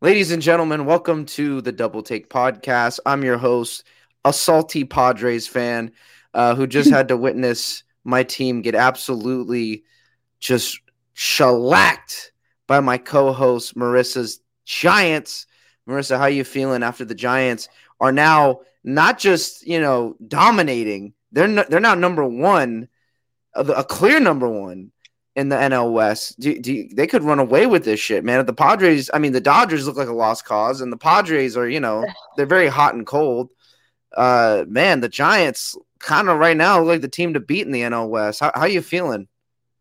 Ladies and gentlemen, welcome to the Double Take Podcast. I'm your host, a salty Padres fan uh, who just had to witness my team get absolutely just shellacked by my co-host Marissa's Giants. Marissa, how are you feeling after the Giants are now not just you know dominating? They're no, they're now number one, a clear number one in the NL West. Do, do, they could run away with this shit, man? The Padres, I mean, the Dodgers look like a lost cause, and the Padres are, you know, they're very hot and cold. Uh, man, the Giants kind of right now look like the team to beat in the NL West. How, how you feeling?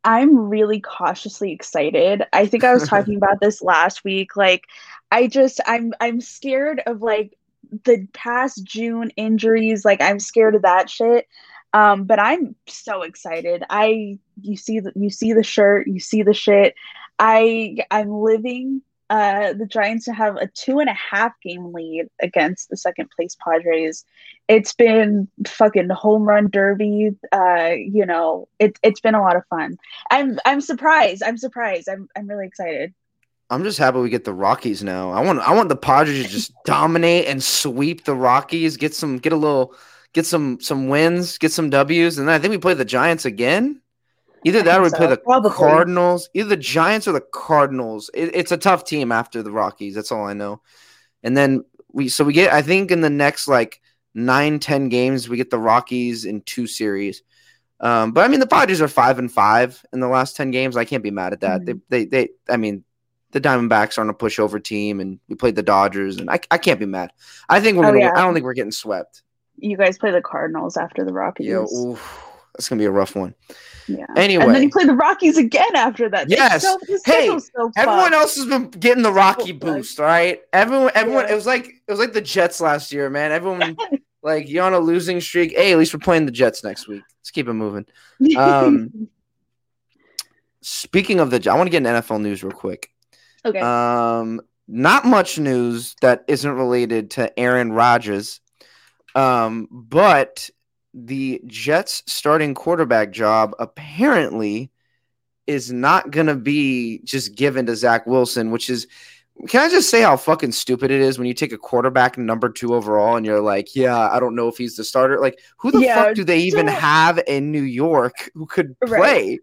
I'm really cautiously excited. I think I was talking about this last week. Like, I just, I'm, I'm scared of like the past June injuries. Like, I'm scared of that shit. Um, but I'm so excited. I you see the you see the shirt, you see the shit. I I'm living uh the Giants to have a two and a half game lead against the second place Padres. It's been fucking home run derby. Uh, you know, it it's been a lot of fun. I'm I'm surprised. I'm surprised. I'm I'm really excited. I'm just happy we get the Rockies now. I want I want the Padres to just dominate and sweep the Rockies, get some get a little get some some wins, get some W's, and then I think we play the Giants again. Either that or we so, play the probably. Cardinals. Either the Giants or the Cardinals. It, it's a tough team after the Rockies. That's all I know. And then we so we get I think in the next like nine ten games we get the Rockies in two series. Um, but I mean the Padres are five and five in the last ten games. I can't be mad at that. Mm-hmm. They, they they I mean the Diamondbacks aren't a pushover team, and we played the Dodgers, and I, I can't be mad. I think we're oh, gonna. Yeah. I don't think we're getting swept you guys play the Cardinals after the Rockies. Yeah, oof, that's gonna be a rough one. Yeah. Anyway, and then you play the Rockies again after that. Yes. So, hey, so everyone else has been getting the Rocky boost, right? Everyone, everyone. Yeah. It was like it was like the Jets last year, man. Everyone, like you're on a losing streak. Hey, at least we're playing the Jets next week. Let's keep it moving. Um, speaking of the, I want to get an NFL news real quick. Okay. Um, not much news that isn't related to Aaron Rodgers um, but the Jets starting quarterback job apparently is not going to be just given to Zach Wilson, which is, can I just say how fucking stupid it is when you take a quarterback number two overall and you're like, yeah, I don't know if he's the starter. Like, who the yeah, fuck do they even have in New York who could play? Right.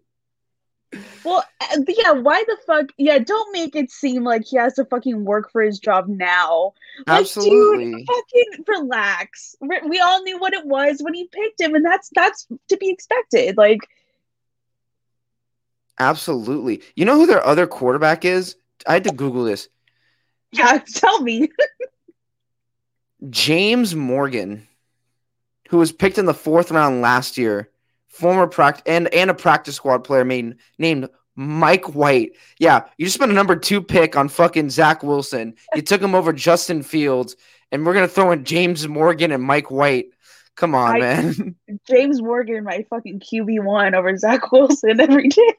Well, uh, yeah, why the fuck? Yeah, don't make it seem like he has to fucking work for his job now. Like, Absolutely. Dude, fucking relax. We all knew what it was when he picked him, and that's that's to be expected. Like, absolutely. You know who their other quarterback is? I had to Google this. Yeah, tell me. James Morgan, who was picked in the fourth round last year former practice and and a practice squad player named named Mike White. Yeah, you just spent a number two pick on fucking Zach Wilson. You took him over Justin Fields, and we're gonna throw in James Morgan and Mike White. Come on, I, man. James Morgan, my fucking QB one over Zach Wilson every day.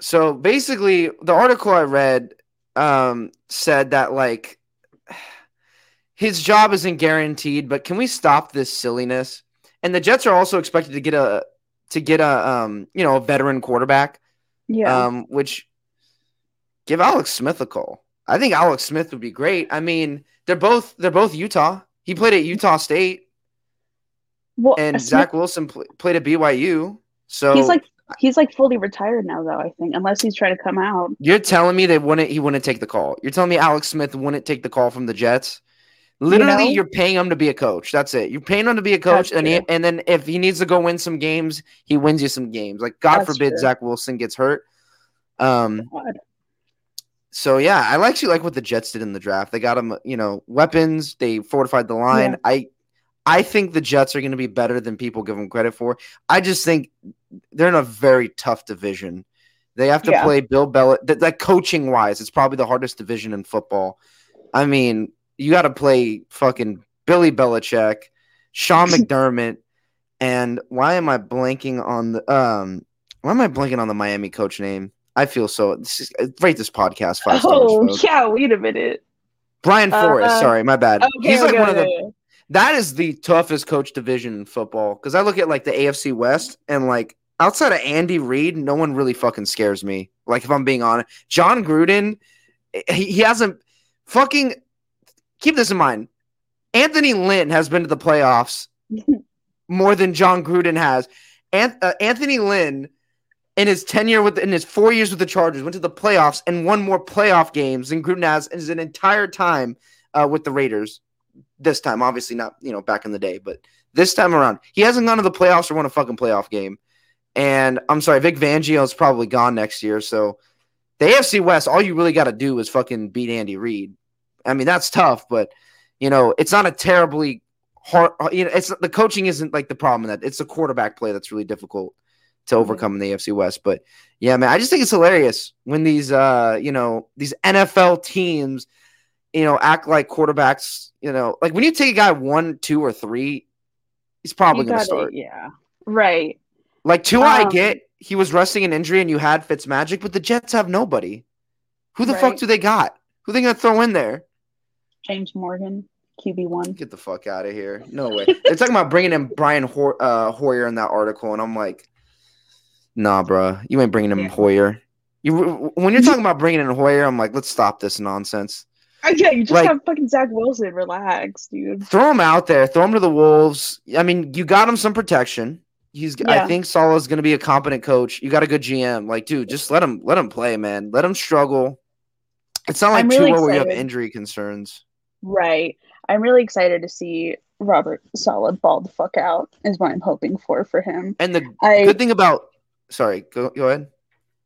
so basically, the article I read um, said that like his job isn't guaranteed, but can we stop this silliness? And the Jets are also expected to get a to get a um you know a veteran quarterback. Yeah. Um, which give Alex Smith a call. I think Alex Smith would be great. I mean, they're both they're both Utah. He played at Utah State. Well, and Smith, Zach Wilson pl- played at BYU. So he's like he's like fully retired now, though. I think, unless he's trying to come out. You're telling me they wouldn't he wouldn't take the call. You're telling me Alex Smith wouldn't take the call from the Jets. Literally, you are paying him to be a coach. That's it. You're paying him to be a coach, and he, and then if he needs to go win some games, he wins you some games. Like God That's forbid true. Zach Wilson gets hurt. Um. God. So yeah, I actually like what the Jets did in the draft. They got him, you know, weapons. They fortified the line. Yeah. I, I think the Jets are going to be better than people give them credit for. I just think they're in a very tough division. They have to yeah. play Bill Belichick. That, that coaching wise, it's probably the hardest division in football. I mean, you got to play fucking Billy Belichick, Sean McDermott, and why am I blanking on the um? Why am I blanking on the Miami coach name? I feel so. This is, rate this podcast five oh, stars. Oh yeah, wait a minute. Brian Flores. Uh, sorry, my bad. Okay, He's like okay, one of the. That is the toughest coach division in football because I look at like the AFC West and like outside of Andy Reid, no one really fucking scares me. Like if I'm being honest, Jon Gruden, he, he hasn't fucking keep this in mind. Anthony Lynn has been to the playoffs more than Jon Gruden has. An- uh, Anthony Lynn in his tenure with in his four years with the Chargers went to the playoffs and won more playoff games than Gruden has in his entire time uh, with the Raiders. This time, obviously not you know back in the day, but this time around, he hasn't gone to the playoffs or won a fucking playoff game. And I'm sorry, Vic Fangio is probably gone next year. So the AFC West, all you really got to do is fucking beat Andy Reid. I mean, that's tough, but you know, it's not a terribly hard. You know, it's the coaching isn't like the problem that. It's the quarterback play that's really difficult to overcome in the AFC West. But yeah, man, I just think it's hilarious when these uh, you know, these NFL teams, you know, act like quarterbacks, you know, like when you take a guy one, two, or three, he's probably gonna start. Yeah. Right. Like two um, I get he was resting an injury and you had Fitz Magic, but the Jets have nobody. Who the right. fuck do they got? Who they gonna throw in there? James Morgan, QB one. Get the fuck out of here! No way. They're talking about bringing in Brian Ho- uh, Hoyer in that article, and I'm like, nah, bro, you ain't bringing him yeah. Hoyer. You when you're talking about bringing in Hoyer, I'm like, let's stop this nonsense. Yeah, you just like, have fucking Zach Wilson. Relax, dude. Throw him out there. Throw him to the wolves. I mean, you got him some protection. He's. Yeah. I think Saleh's going to be a competent coach. You got a good GM. Like, dude, just let him let him play, man. Let him struggle. It's not like really Tua where you have injury concerns. Right. I'm really excited to see Robert Saleh ball the fuck out. Is what I'm hoping for for him. And the I, good thing about, sorry, go go ahead.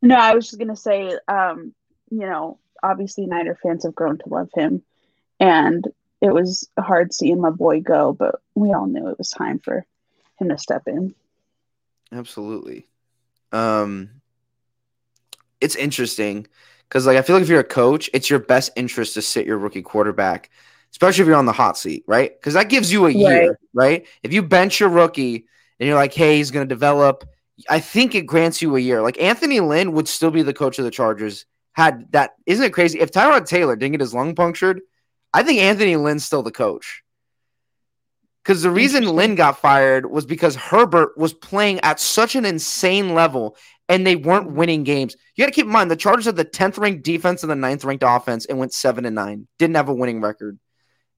No, I was just gonna say, um, you know, obviously Niner fans have grown to love him, and it was hard seeing my boy go, but we all knew it was time for him to step in. Absolutely. Um, it's interesting because, like, I feel like if you're a coach, it's your best interest to sit your rookie quarterback, especially if you're on the hot seat, right? Because that gives you a year, right? If you bench your rookie and you're like, hey, he's going to develop, I think it grants you a year. Like, Anthony Lynn would still be the coach of the Chargers had that. Isn't it crazy? If Tyrod Taylor didn't get his lung punctured, I think Anthony Lynn's still the coach. Because the reason Lynn got fired was because Herbert was playing at such an insane level and they weren't winning games. You got to keep in mind the Chargers had the 10th ranked defense and the 9th ranked offense and went 7 and 9. Didn't have a winning record.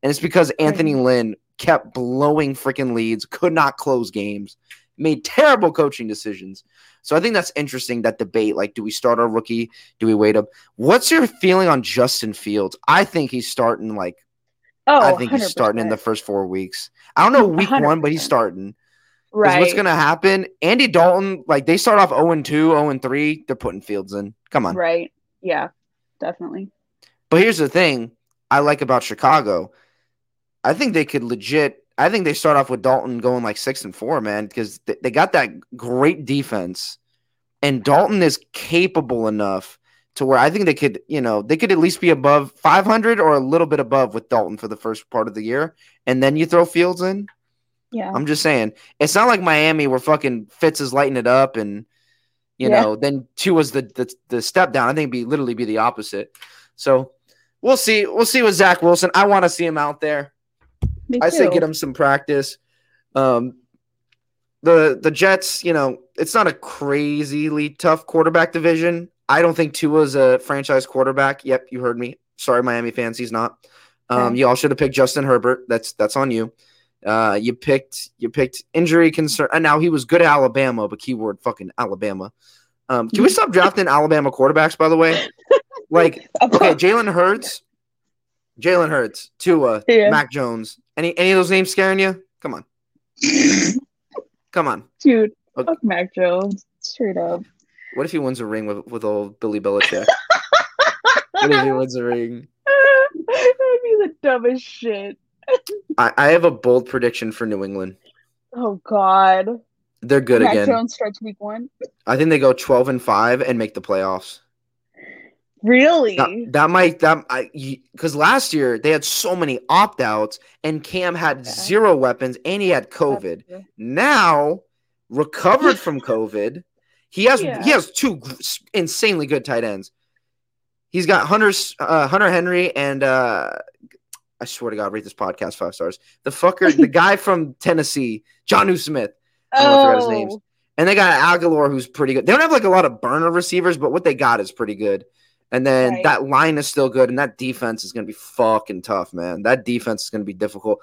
And it's because Anthony Lynn kept blowing freaking leads, could not close games, made terrible coaching decisions. So I think that's interesting that debate. Like, do we start our rookie? Do we wait up? What's your feeling on Justin Fields? I think he's starting like Oh, I think 100%. he's starting in the first four weeks. I don't know week 100%. one, but he's starting. Right. What's going to happen? Andy Dalton, like they start off 0 and 2, 0 and 3. They're putting Fields in. Come on. Right. Yeah, definitely. But here's the thing I like about Chicago. I think they could legit. I think they start off with Dalton going like six and four, man, because they got that great defense. And Dalton is capable enough to where I think they could, you know, they could at least be above 500 or a little bit above with Dalton for the first part of the year, and then you throw Fields in. Yeah, I'm just saying, it's not like Miami where fucking Fitz is lighting it up, and you yeah. know, then Tua was the, the the step down. I think be literally be the opposite. So we'll see. We'll see with Zach Wilson. I want to see him out there. I say get him some practice. Um, the the Jets, you know, it's not a crazily tough quarterback division. I don't think Tua's a franchise quarterback. Yep, you heard me. Sorry, Miami fans, he's not. Um, you all should have picked Justin Herbert. That's that's on you. Uh, you picked you picked injury concern, and now he was good at Alabama, but keyword fucking Alabama. Um, can we stop drafting Alabama quarterbacks? By the way, like okay, Jalen Hurts, Jalen Hurts, Tua, yeah. Mac Jones. Any any of those names scaring you? Come on, come on, dude. Okay. Fuck Mac Jones, straight up. What if he wins a ring with, with old Billy Belichick? what if he wins a ring? That'd be the dumbest shit. I, I have a bold prediction for New England. Oh God. They're good Mac again. Jones starts week one. I think they go twelve and five and make the playoffs. Really? That, that might that I because last year they had so many opt outs and Cam had zero weapons and he had COVID. Now recovered from COVID he has yeah. he has two insanely good tight ends. He's got Hunter uh, Hunter Henry and uh, I swear to God, rate this podcast five stars. The fucker, the guy from Tennessee, Jonnu Smith. I don't oh. know if I forgot his names. And they got Agholor, who's pretty good. They don't have like a lot of burner receivers, but what they got is pretty good. And then right. that line is still good, and that defense is going to be fucking tough, man. That defense is going to be difficult.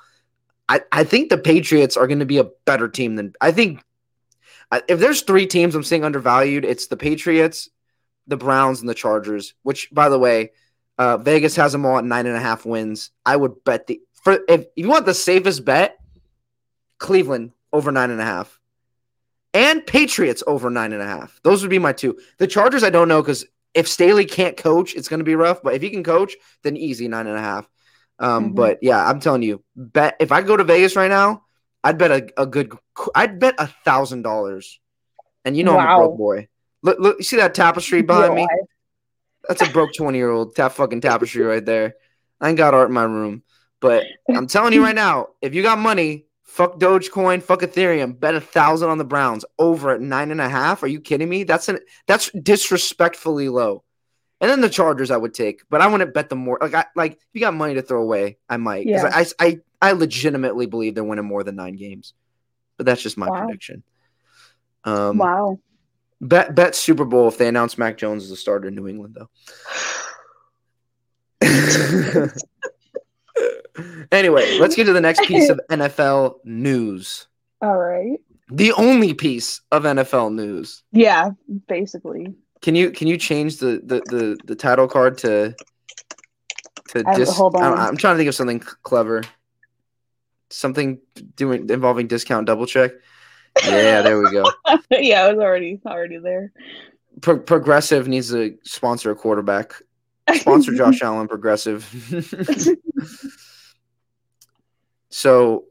I, I think the Patriots are going to be a better team than I think. If there's three teams I'm seeing undervalued, it's the Patriots, the Browns, and the Chargers. Which, by the way, uh, Vegas has them all at nine and a half wins. I would bet the for if, if you want the safest bet, Cleveland over nine and a half, and Patriots over nine and a half. Those would be my two. The Chargers, I don't know because if Staley can't coach, it's going to be rough. But if he can coach, then easy nine and a half. Um, mm-hmm. But yeah, I'm telling you, bet if I go to Vegas right now, I'd bet a, a good, I'd bet a thousand dollars. And you know wow. I'm a broke boy. Look, look, you see that tapestry behind me? That's a broke 20 year old tap fucking tapestry right there. I ain't got art in my room. But I'm telling you right now, if you got money, fuck Dogecoin, fuck Ethereum, bet a thousand on the Browns over at nine and a half. Are you kidding me? That's an that's disrespectfully low. And then the Chargers I would take, but I wouldn't bet them more. Like I like if you got money to throw away, I might. Yeah. I, I I legitimately believe they're winning more than nine games. But that's just my wow. prediction. Um, wow. Bet bet Super Bowl if they announce Mac Jones as a starter in New England though. anyway, let's get to the next piece of NFL news. All right. The only piece of NFL news. Yeah, basically. Can you can you change the the the, the title card to to just? hold on. I'm trying to think of something clever. Something doing involving discount double check. Yeah, there we go. yeah, I was already already there. Pro- progressive needs to sponsor a quarterback. Sponsor Josh Allen. Progressive. so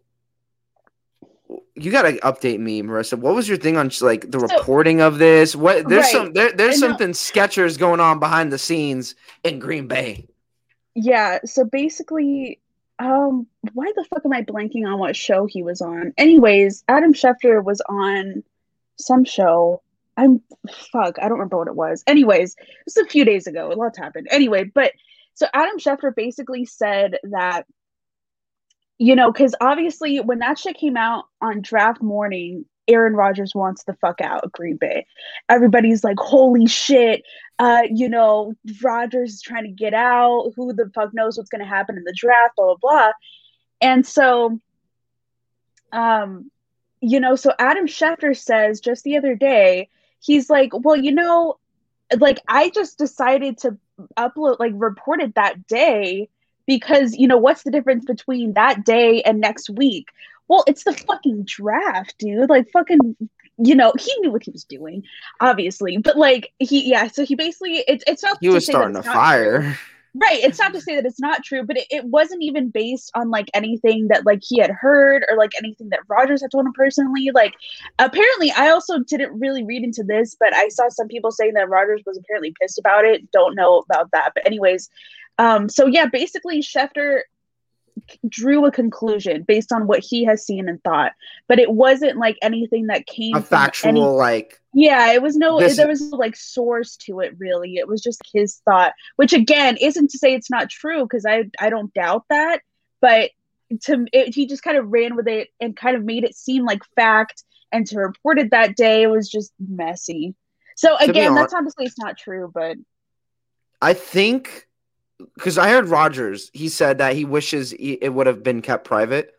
you got to update me, Marissa. What was your thing on like the reporting of this? What there's right. some there, there's something sketchers going on behind the scenes in Green Bay. Yeah. So basically, um, why the fuck am I blanking on what show he was on? Anyways, Adam Schefter was on some show. I'm fuck, I don't remember what it was. Anyways, it was a few days ago. A lot's happened. Anyway, but so Adam Schefter basically said that you know, because obviously when that shit came out on draft morning, Aaron Rodgers wants the fuck out of Green Bay. Everybody's like, holy shit, uh, you know, Rodgers is trying to get out. Who the fuck knows what's gonna happen in the draft, blah blah blah. And so um, you know, so Adam Schefter says just the other day, he's like, Well, you know, like I just decided to upload like reported that day because you know what's the difference between that day and next week well it's the fucking draft dude. Like fucking you know he knew what he was doing obviously. But like he yeah so he basically it's it's not he was starting a fire true. right it's not to say that it's not true but it, it wasn't even based on like anything that like he had heard or like anything that Rodgers had told him personally. Like apparently i also didn't really read into this but i saw some people saying that Rodgers was apparently pissed about it. Don't know about that but anyways um, so yeah, basically Schefter drew a conclusion based on what he has seen and thought, but it wasn't like anything that came a factual any, like. Yeah, it was no. This, there was no, like source to it really. It was just his thought, which again isn't to say it's not true because I I don't doubt that, but to it, he just kind of ran with it and kind of made it seem like fact, and to report it that day it was just messy. So again, that's not to say it's not true, but I think because I heard Rodgers. he said that he wishes it would have been kept private.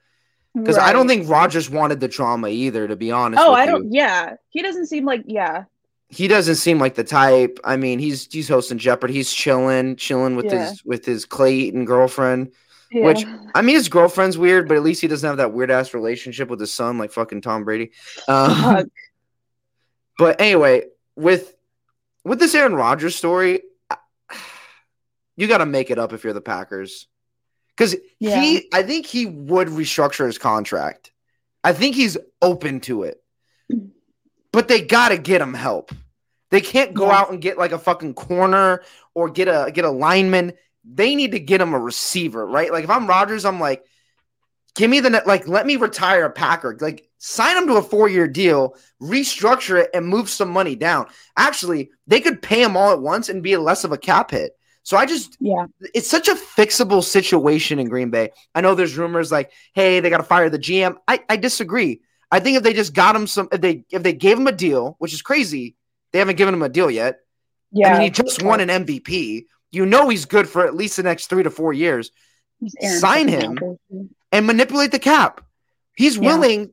Because right. I don't think Rodgers wanted the drama either, to be honest. Oh, I don't. Yeah, he doesn't seem like. Yeah, he doesn't seem like the type. I mean, he's he's hosting Jeopardy. He's chilling, chilling with yeah. his with his Clayton girlfriend. Yeah. Which I mean, his girlfriend's weird, but at least he doesn't have that weird ass relationship with his son, like fucking Tom Brady. Um, but anyway, with with this Aaron Rodgers story, you got to make it up if you're the Packers. Because yeah. he, I think he would restructure his contract. I think he's open to it. But they got to get him help. They can't go yeah. out and get like a fucking corner or get a get a lineman. They need to get him a receiver, right? Like if I'm Rodgers, I'm like, give me the net, like let me retire a Packer. Like sign him to a four year deal, restructure it, and move some money down. Actually, they could pay him all at once and be less of a cap hit. So I just, yeah, it's such a fixable situation in Green Bay. I know there's rumors like, hey, they got to fire the GM. I, I disagree. I think if they just got him some, if they if they gave him a deal, which is crazy, they haven't given him a deal yet. Yeah, I mean, he just won an MVP. You know he's good for at least the next three to four years. Sign him and manipulate the cap. He's yeah. willing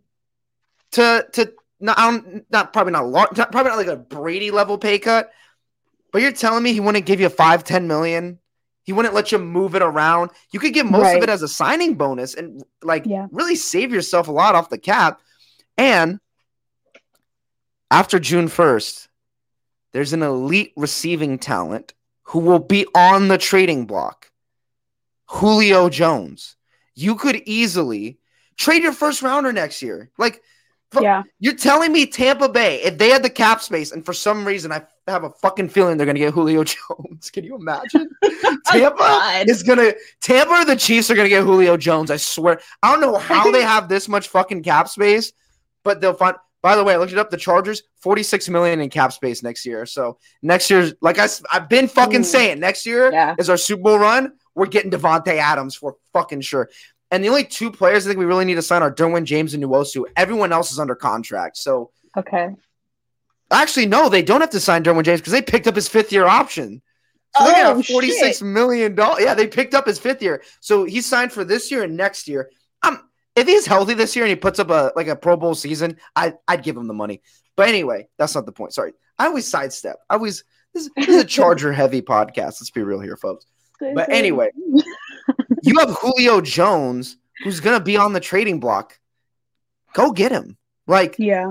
to to not not probably not, large, not probably not like a Brady level pay cut, but you're telling me he wouldn't give you five ten million. He wouldn't let you move it around. You could get most right. of it as a signing bonus and like yeah. really save yourself a lot off the cap. And after June 1st, there's an elite receiving talent who will be on the trading block. Julio Jones. You could easily trade your first rounder next year. Like, yeah, you're telling me Tampa Bay, if they had the cap space, and for some reason I have a fucking feeling they're gonna get Julio Jones. Can you imagine? Tampa oh, is gonna Tampa or the Chiefs are gonna get Julio Jones. I swear. I don't know how they have this much fucking cap space, but they'll find. By the way, I looked it up. The Chargers, 46 million in cap space next year. So next year's like I, I've been fucking Ooh. saying, next year yeah. is our Super Bowl run. We're getting Davante Adams for fucking sure. And the only two players I think we really need to sign are Derwin James and Nwosu. Everyone else is under contract. So okay. Actually, no, they don't have to sign Derwin James because they picked up his fifth year option. So oh, they got forty-six shit. million dollar. Yeah, they picked up his fifth year. So he's signed for this year and next year. Um, if he's healthy this year and he puts up a like a Pro Bowl season, I I'd give him the money. But anyway, that's not the point. Sorry, I always sidestep. I always this, this is a Charger heavy podcast. Let's be real here, folks. But anyway, you have Julio Jones who's gonna be on the trading block. Go get him. Like yeah,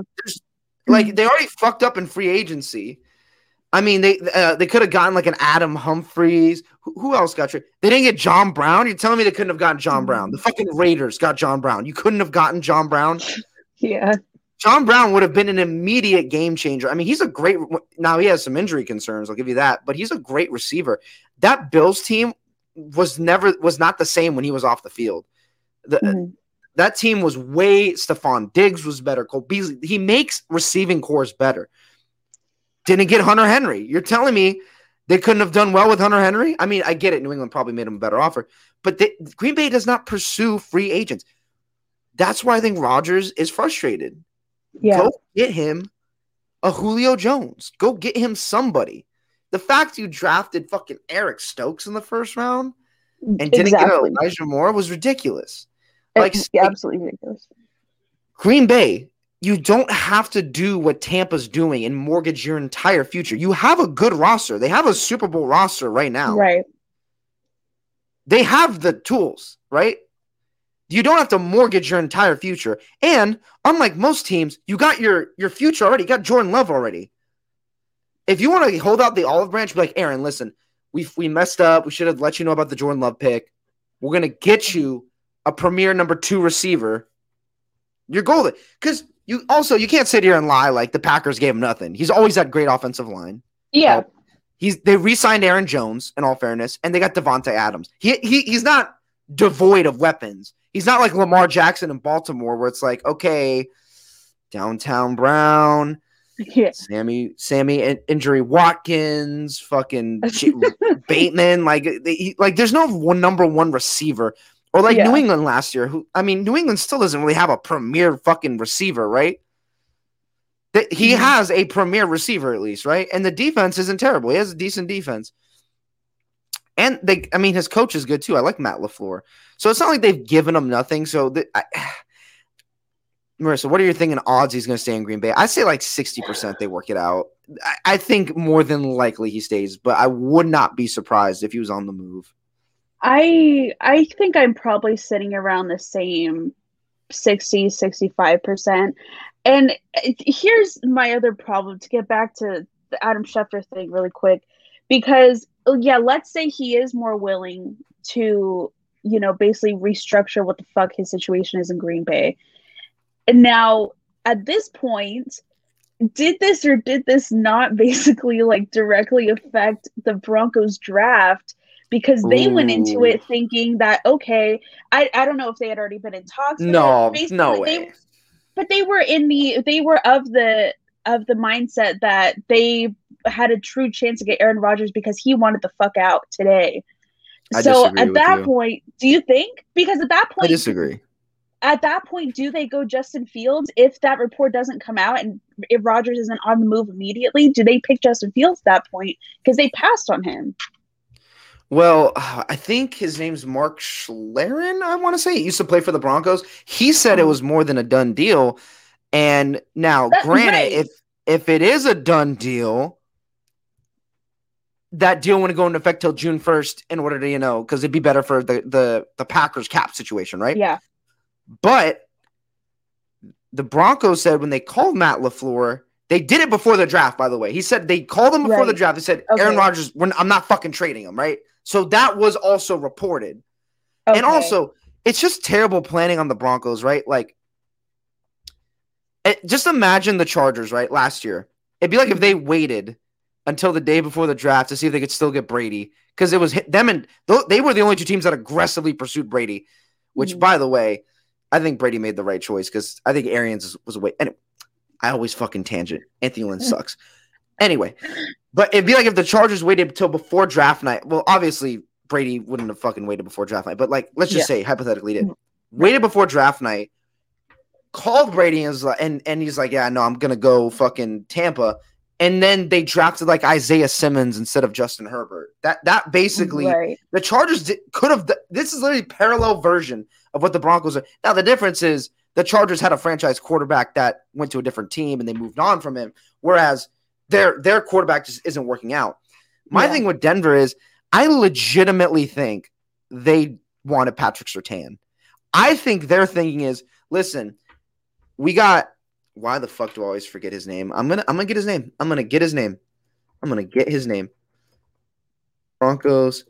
like they already fucked up in free agency. I mean, they uh, they could have gotten like an Adam Humphries. Who, who else got traded? They didn't get John Brown. You're telling me they couldn't have gotten John Brown? The fucking Raiders got John Brown. You couldn't have gotten John Brown. Yeah. John Brown would have been an immediate game changer. I mean, he's a great. Now he has some injury concerns. I'll give you that, but he's a great receiver. That Bills team was never was not the same when he was off the field. The, mm-hmm. That team was way. Stefon Diggs was better. Cole Beasley. He makes receiving corps better. Didn't get Hunter Henry. You're telling me they couldn't have done well with Hunter Henry? I mean, I get it. New England probably made him a better offer, but they, Green Bay does not pursue free agents. That's why I think Rodgers is frustrated. Yeah. Go get him a Julio Jones. Go get him somebody. The fact you drafted fucking Eric Stokes in the first round and didn't exactly. get Elijah Moore was ridiculous. Like absolutely ridiculous. Green Bay, you don't have to do what Tampa's doing and mortgage your entire future. You have a good roster. They have a Super Bowl roster right now. Right. They have the tools, right? You don't have to mortgage your entire future. And unlike most teams, you got your your future already. You got Jordan Love already. If you want to hold out the olive branch, be like, Aaron, listen, we we messed up. We should have let you know about the Jordan Love pick. We're gonna get you a premier number two receiver. You're golden. Because you also you can't sit here and lie like the Packers gave him nothing. He's always had great offensive line. Yeah. He's they re-signed Aaron Jones in all fairness, and they got Davante Adams. He, he he's not devoid of weapons. He's not like Lamar Jackson in Baltimore, where it's like, okay, downtown Brown, yeah. Sammy, Sammy, injury Watkins, fucking Bateman, like, they, like there's no one number one receiver, or like yeah. New England last year. Who I mean, New England still doesn't really have a premier fucking receiver, right? That he mm-hmm. has a premier receiver at least, right? And the defense isn't terrible. He has a decent defense. And they, I mean, his coach is good too. I like Matt LaFleur. So it's not like they've given him nothing. So, the, I, Marissa, what are you thinking odds he's going to stay in Green Bay? I say like 60% they work it out. I, I, think more than likely he stays, but I would not be surprised if he was on the move. I I think I'm probably sitting around the same 60 65%. And eh, here's my other problem to get back to the Adam Schefter thing really quick because oh, yeah, let's say he is more willing to, you know, basically restructure what the fuck his situation is in Green Bay. And now at this point, did this or did this not basically like directly affect the Broncos draft? Because they Ooh. went into it thinking that okay, I, I don't know if they had already been in talks. No, no way. They, but they were in the they were of the of the mindset that they had a true chance to get Aaron Rodgers because he wanted the fuck out today. I so at that you. point, do you think? Because at that point, I disagree. at that point, do they go Justin Fields if that report doesn't come out and if Rodgers isn't on the move immediately? Do they pick Justin Fields at that point because they passed on him? Well, I think his name's Mark Schlereth. I want to say he used to play for the Broncos. He said it hmm. was more than a done deal. And now, That's granted, right. if if it is a done deal, that deal wouldn't go into effect till June first. In order to you know, because it'd be better for the the the Packers cap situation, right? Yeah. But the Broncos said when they called Matt LaFleur, they did it before the draft, by the way. He said they called him before right. the draft. They said, okay. Aaron Rodgers, I'm not fucking trading him, right? So that was also reported. Okay. And also, it's just terrible planning on the Broncos, right? Like, it, eh, just imagine the Chargers, right? Last year. It'd be like if they waited until the day before the draft to see if they could still get Brady because it was them and they were the only two teams that aggressively pursued Brady, which, mm-hmm. by the way, I think Brady made the right choice because I think Arians was away. Anyway, I always fucking tangent. Anthony Lynn sucks. Anyway, but it'd be like if the Chargers waited until before draft night. Well, obviously Brady wouldn't have fucking waited before draft night, but like let's just yeah. say hypothetically did mm-hmm. waited before draft night, called Brady and, was like, and and he's like, yeah, no, I'm gonna go fucking Tampa, and then they drafted like Isaiah Simmons instead of Justin Herbert. That that basically right. the Chargers could have. This is literally parallel version of what the Broncos are. Now the difference is the Chargers had a franchise quarterback that went to a different team and they moved on from him, whereas their their quarterback just isn't working out. My yeah. thing with Denver is I legitimately think they wanted Patrick Surtain. I think their thinking is, listen, we got why the fuck do I always forget his name? I'm gonna I'm gonna get his name. I'm gonna get his name. I'm gonna get his name. Broncos.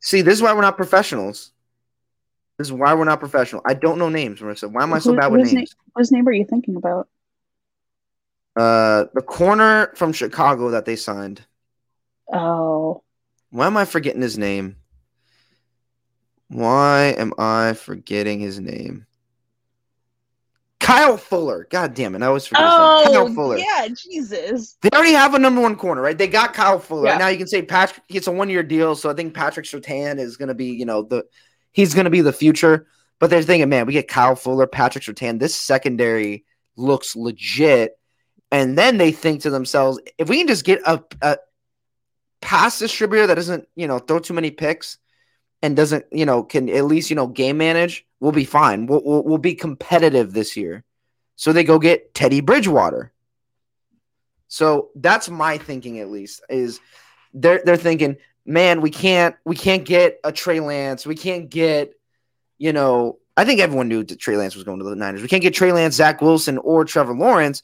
See, this is why we're not professionals. This is why we're not professional. I don't know names, Marissa. Why am I so Who, bad with names? Name, whose name are you thinking about? Uh, the corner from Chicago that they signed. Oh. Why am I forgetting his name? Why am I forgetting his name? Kyle Fuller. God damn it. I always forget oh, Kyle Fuller. Yeah, Jesus. They already have a number one corner, right? They got Kyle Fuller. Yeah. Now you can say Patrick gets a one year deal. So I think Patrick Surtain is going to be, you know, the he's going to be the future. But they're thinking, man, we get Kyle Fuller, Patrick Surtain. This secondary looks legit. And then they think to themselves, if we can just get a, a pass distributor that doesn't, you know, throw too many picks and doesn't, you know, can at least, you know, game manage, we'll be fine. We'll, we'll, we'll be competitive this year. So they go get Teddy Bridgewater. So that's my thinking, at least, is they're they're thinking, man, we can't we can't get a Trey Lance. We can't get, you know, I think everyone knew that Trey Lance was going to the Niners. We can't get Trey Lance, Zach Wilson, or Trevor Lawrence.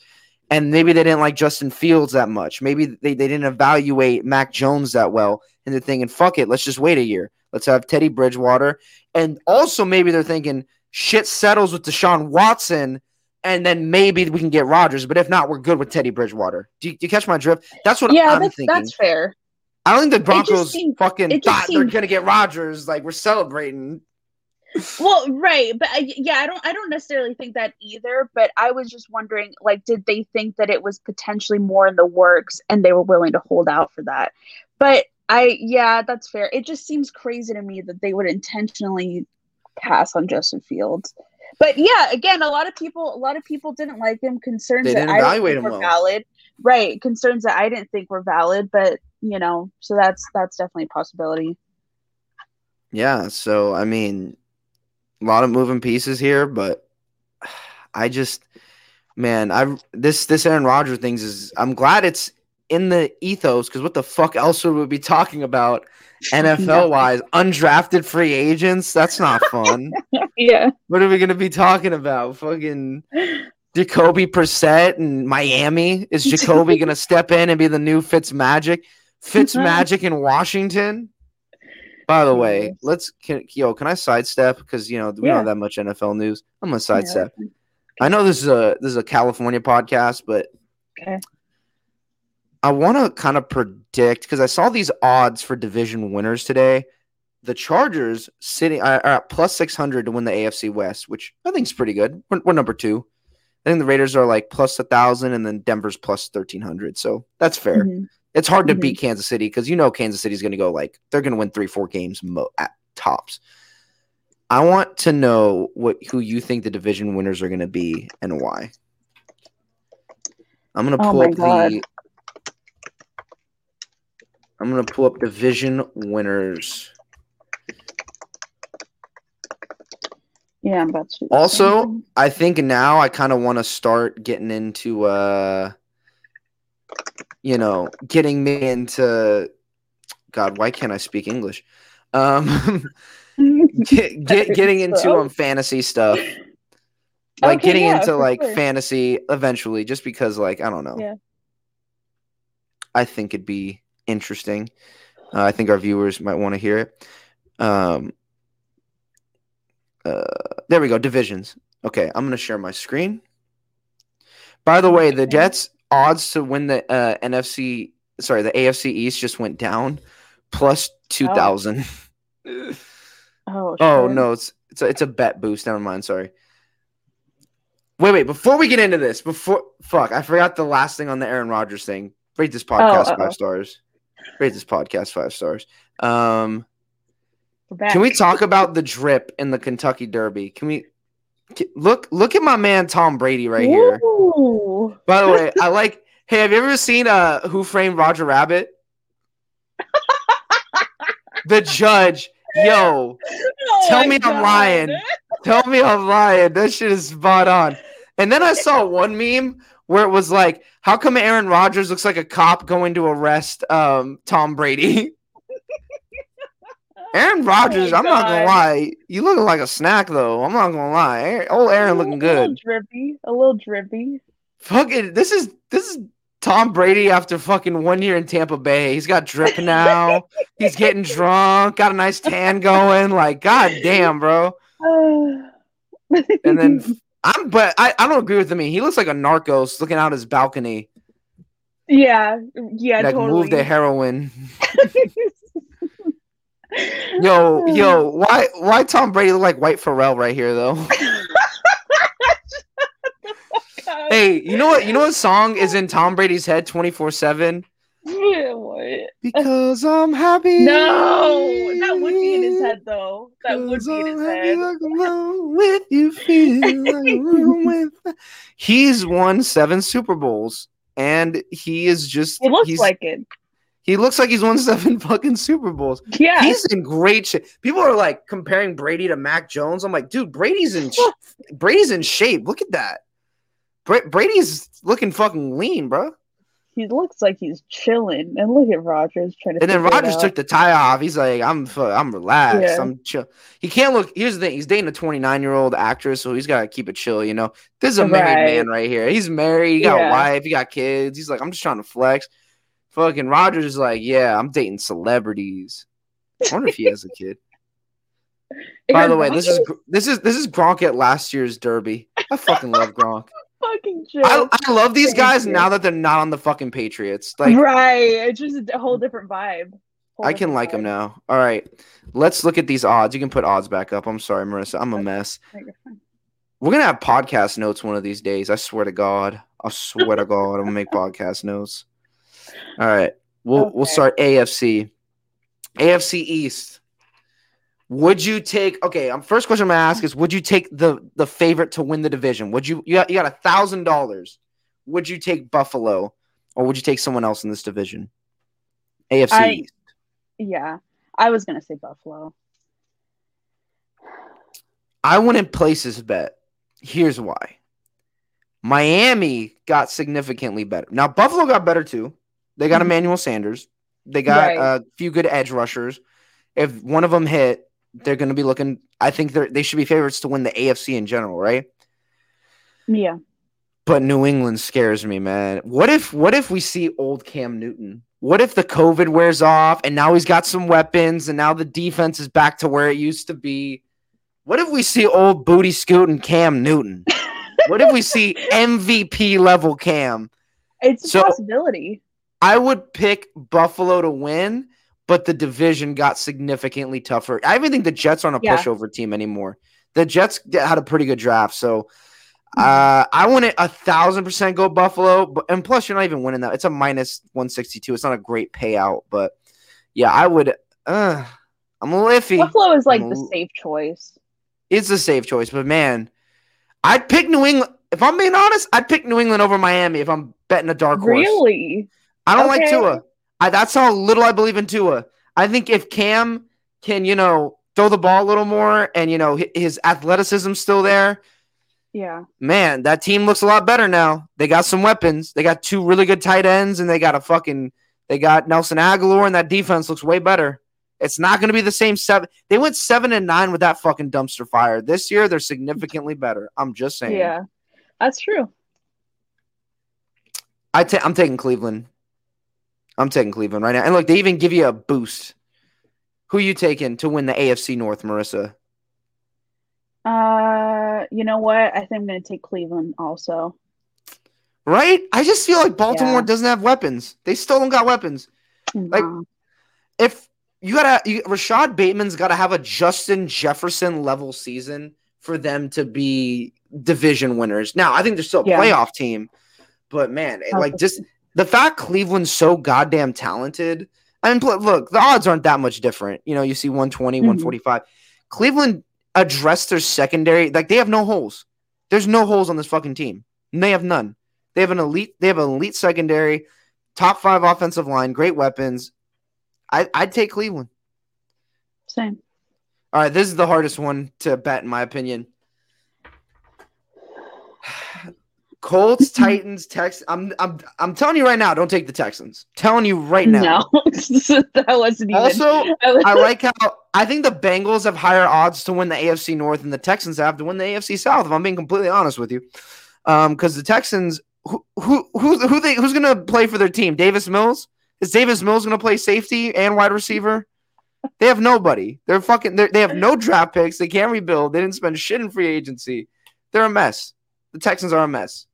And maybe they didn't like Justin Fields that much. Maybe they, they didn't evaluate Mac Jones that well. And they're thinking, fuck it, let's just wait a year. Let's have Teddy Bridgewater. And also maybe they're thinking shit settles with Deshaun Watson and then maybe we can get Rodgers. But if not, we're good with Teddy Bridgewater. Do you, do you catch my drift? That's what yeah, I'm that's, thinking. That's fair. I don't think the Broncos seemed, fucking thought seemed... they're gonna get Rodgers. Like we're celebrating. Well, right, but uh, I, yeah, I don't, I don't necessarily think that either. But I was just wondering, like, did they think that it was potentially more in the works, and they were willing to hold out for that? But I, yeah, that's fair. It just seems crazy to me that they would intentionally pass on Justin Fields. But yeah, again, a lot of people, a lot of people didn't like him. Concerns that I didn't think were well. valid, right? Concerns that I didn't think were valid, but you know, so that's that's definitely a possibility. Yeah, so I mean, a lot of moving pieces here, but I just man, I this this Aaron Rodgers things is I'm glad it's in the ethos because what the fuck else would we be talking about NFL wise? Undrafted free agents? That's not fun. yeah. What are we gonna be talking about? Fucking Jacoby Brissett and Miami? Is Jacoby gonna step in and be the new Fitz Magic? Fitz Magic in Washington. By the way, let's can, yo, can I sidestep because you know we yeah. don't have that much NFL news. I'm gonna sidestep. Yeah. I know this is a this is a California podcast, but okay. I want to kind of predict because I saw these odds for division winners today. The Chargers sitting are at plus six hundred to win the AFC West, which I think is pretty good. We're, we're number two. I think the Raiders are like plus a thousand, and then Denver's plus thirteen hundred. So that's fair. Mm-hmm. It's hard to mm-hmm. beat Kansas City because you know Kansas City's going to go like they're going to win three, four games mo- at tops. I want to know what who you think the division winners are going to be and why. I'm going to Oh pull my up God. the I'm going to pull up division winners. Yeah, I'm about to. Also. I think now I kind of want to start getting into uh you know, getting me into God, why can't I speak English? Um get, get getting into um fantasy stuff. Like Okay, getting yeah, into like sure. fantasy eventually just because like I don't know. Yeah. I think it'd be interesting. Uh, I think our viewers might want to hear it. Um uh, there we go. Divisions. Okay, I'm gonna share my screen. By the way, the Jets odds to win the uh, NFC, sorry, the AFC East just went down, plus two thousand. oh, Oh sure. no, it's it's a, it's a bet boost. Never mind. Sorry. Wait, wait. Before we get into this, before fuck, I forgot the last thing on the Aaron Rodgers thing. Rate this podcast uh-oh. five stars. Rate this podcast five stars. Um, can we talk about the drip in the Kentucky Derby? Can we ca- look look at my man Tom Brady right here? Ooh. By the way, I like. Hey, have you ever seen uh Who Framed Roger Rabbit? the judge, yo, Oh Tell me I'm lying. tell me I'm lying. That shit is spot on. And then I saw one meme where it was like, "How come Aaron Rodgers looks like a cop going to arrest um Tom Brady?" Aaron oh Rodgers, Oh I'm not gonna lie, you looking like a snack though. I'm not gonna lie, old Aaron looking good. A little drippy. A little drippy. Fucking, this is this is Tom Brady after fucking one year in Tampa Bay. He's got drip now. He's getting drunk. Got a nice tan going. Like, god damn, bro. And then I'm, but I, I don't agree with him. He looks like a narcos looking out his balcony. yeah, yeah, like totally. move the heroin. Yo, yo, why why Tom Brady look like White Pharrell right here though? Hey, you know what? You know what song is in Tom Brady's head twenty four seven? Because I'm happy. No, that would be in his head though. That would be in his head. like with you feel like with- He's won seven Super Bowls, and he is just It looks like it. He looks like he's won seven fucking Super Bowls. Yeah. He's in great shape. People are like comparing Brady to Mac Jones. I'm like, dude, Brady's in sh- Brady's in shape. Look at that. Bra- Brady's looking fucking lean, bro. he looks like he's chilling. And look at Rodgers trying to And then Rodgers took the tie off. He's like, I'm I'm relaxed. Yeah. I'm chill. He can't look. Here's the thing. He's dating a 29 year old actress, so he's got to keep it chill. You know, this is a married Right. man right here. He's married. He got a wife. He got kids. He's like, I'm just trying to flex. Fucking Rodgers is like, yeah, I'm dating celebrities. I wonder if he has a kid. By the way, this is this is this is Gronk at last year's Derby. I fucking love Gronk. fucking I, joke. I love these guys now that they're not on the fucking Patriots. Like right. It's just a whole different vibe. Whole I can like vibe. them now. All right, let's look at these odds. You can put odds back up. I'm sorry, Marissa. I'm a Okay. mess. No, you're fine. We're gonna have podcast notes one of these days. I swear to God. I swear to God, I'm gonna make podcast notes. All right, we'll we'll start AFC. AFC East. Would you take? Okay, um, first question I'm gonna ask is: Would you take the the favorite to win the division? Would you? You got you got a thousand dollars. Would you take Buffalo, or would you take someone else in this division? AFC I- East. Yeah. I was gonna say Buffalo. I wouldn't place this bet. Here's why. Miami got significantly better. Now Buffalo got better too. They got Mhm. Emmanuel Sanders. They got Right. a few good edge rushers. If one of them hit, they're going to be looking. I think they they should be favorites to win the AFC in general, right? Yeah. But New England scares me, man. What if what if we see old Cam Newton? What if the COVID wears off and now he's got some weapons and now the defense is back to where it used to be? What if we see old booty scooting Cam Newton? what if we see MVP level Cam? It's a So- possibility. I would pick Buffalo to win, but the division got significantly tougher. I even think the Jets aren't a Yeah. pushover team anymore. The Jets had a pretty good draft, so uh, I want to a thousand percent go Buffalo. But and plus, you're not even winning that. It's a minus one sixty two. It's not a great payout, but yeah, I would. Uh, I'm a little iffy. Buffalo is like I'm the safe choice. It's a safe choice, but man, I'd pick New England. If I'm being honest, I'd pick New England over Miami if I'm betting a dark horse. Really? I don't okay. like Tua. I, that's how little I believe in Tua. I think if Cam can, you know, throw the ball a little more and, you know, his athleticism still there. Yeah. Man, that team looks a lot better now. They got some weapons. They got two really good tight ends and they got a fucking, they got Nelson Agholor and that defense looks way better. It's not going to be the same seven. They went seven and nine with that fucking dumpster fire. This year, they're significantly better. I'm just saying. Yeah, that's true. I ta- I'm taking Cleveland. I'm taking Cleveland right now. And look, they even give you a boost. Who you taking to win the AFC North, Marissa? Uh, you know what? I think I'm going to take Cleveland also. Right? I just feel like Baltimore yeah. doesn't have weapons. They still don't got weapons. No. Like, if you gotta, you, Rashod Bateman's got to have a Justin Jefferson level season for them to be division winners. Now, I think they're still a yeah. playoff team, but man, like just the fact Cleveland's so goddamn talented. I mean, look, the odds aren't that much different. You know, you see 120, mm-hmm. 145. Cleveland addressed their secondary. Like they have no holes. There's no holes on this fucking team. And they have none. They have an elite. They have an elite secondary, top five offensive line, great weapons. I, I'd take Cleveland. Same. All right, this is the hardest one to bet, in my opinion. Colts, Titans, Texans. I'm I'm I'm telling you right now, don't take the Texans. telling you right now. No, that wasn't even. Also, I like how I think the Bengals have higher odds to win the AFC North than the Texans have to win the AFC South. If I'm being completely honest with you, um, because the Texans, who who who who they who's gonna play for their team? Davis Mills is Davis Mills gonna play safety and wide receiver? They have nobody. They're fucking. They're, they have no draft picks. They can't rebuild. They didn't spend shit in free agency. They're a mess. The Texans are a mess.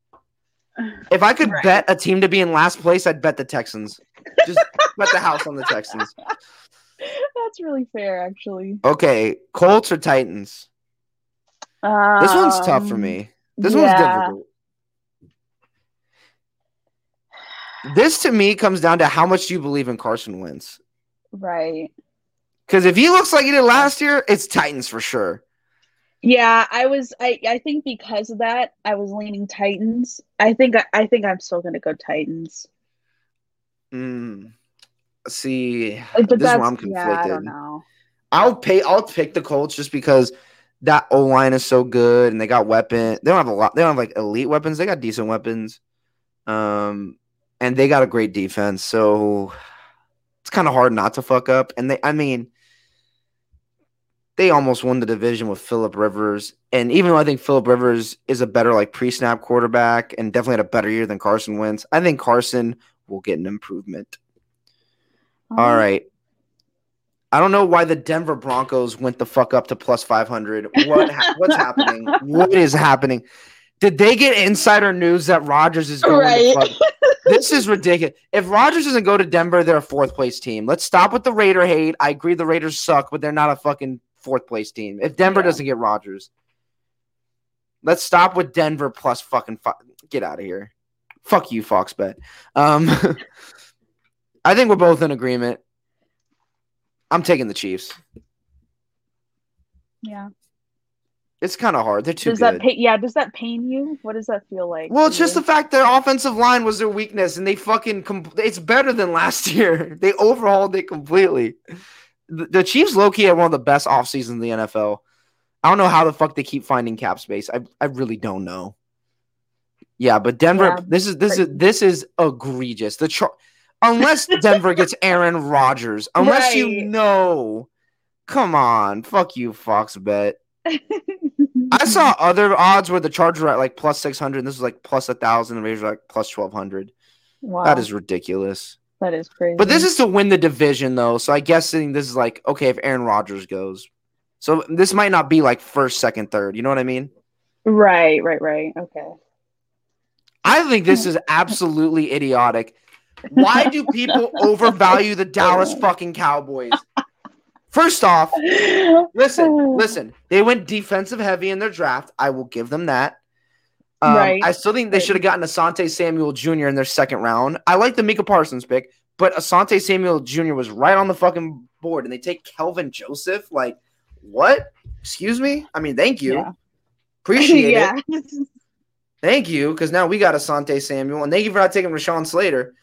If I could right. bet a team to be in last place, I'd bet the Texans. Just bet the house on the Texans. That's really fair, actually. Okay, Colts or Titans? Um, this one's tough for me. This yeah. one's difficult. This to me comes down to how much do you believe in Carson Wentz? Right. Because if he looks like he did last year, it's Titans for sure. Yeah, I was. I I think because of that, I was leaning Titans. I think. I think I'm still going to go Titans. Hmm. See, but this is where I'm conflicted. Yeah, I don't know. I'll pay. I'll pick the Colts just because that O line is so good and they got weapon. They don't have a lot. They don't have like elite weapons. They got decent weapons. Um, and they got a great defense. So it's kind of hard not to fuck up. And they, I mean, they almost won the division with Philip Rivers. And even though I think Philip Rivers is a better like pre-snap quarterback and definitely had a better year than Carson Wentz, I think Carson will get an improvement. Um, All right. I don't know why the Denver Broncos went the fuck up to plus 500. What ha- what's happening? What is happening? Did they get insider news that Rodgers is going right. this is ridiculous. If Rodgers doesn't go to Denver, they're a fourth place team. Let's stop with the Raider hate. I agree the Raiders suck, but they're not a fucking fourth place team. If Denver yeah. doesn't get Rodgers, let's stop with Denver plus fucking get out of here. Fuck you, Fox bet. Um, I think we're both in agreement. I'm taking the Chiefs. Yeah. It's kind of hard. They're too does good. that pain, yeah, does that pain you? What does that feel like? Well, it's just the fact their offensive line was their weakness, and they fucking. it's better than last year. They overhauled it completely the, Chiefs low key had one of the best off seasons in the NFL. I don't know how the fuck they keep finding cap space. I I really don't know. Yeah, but Denver, yeah, this is this is this is egregious. The char- unless Denver gets Aaron Rodgers, unless right. you know, come on, fuck you, Fox bet. I saw other odds where the Chargers are at like plus six hundred. This is like plus a thousand. The Raiders like plus twelve hundred. Wow, that is ridiculous. That is crazy. But this is to win the division, though. So I guess this is like okay if Aaron Rodgers goes. So this might not be like first, second, third. You know what I mean? Right, right, right. Okay. I think this is absolutely idiotic. Why do people overvalue the Dallas fucking Cowboys? First off, listen, listen. They went defensive heavy in their draft. I will give them that. Um, right. I still think they should have gotten Asante Samuel Jr. in their second round. I like the Micah Parsons pick, but Asante Samuel Jr. was right on the fucking board, and they take Kelvin Joseph. Like, what? Excuse me? I mean, thank you. Yeah. Appreciate it. Thank you, because now we got Asante Samuel, and thank you for not taking Rashawn Slater.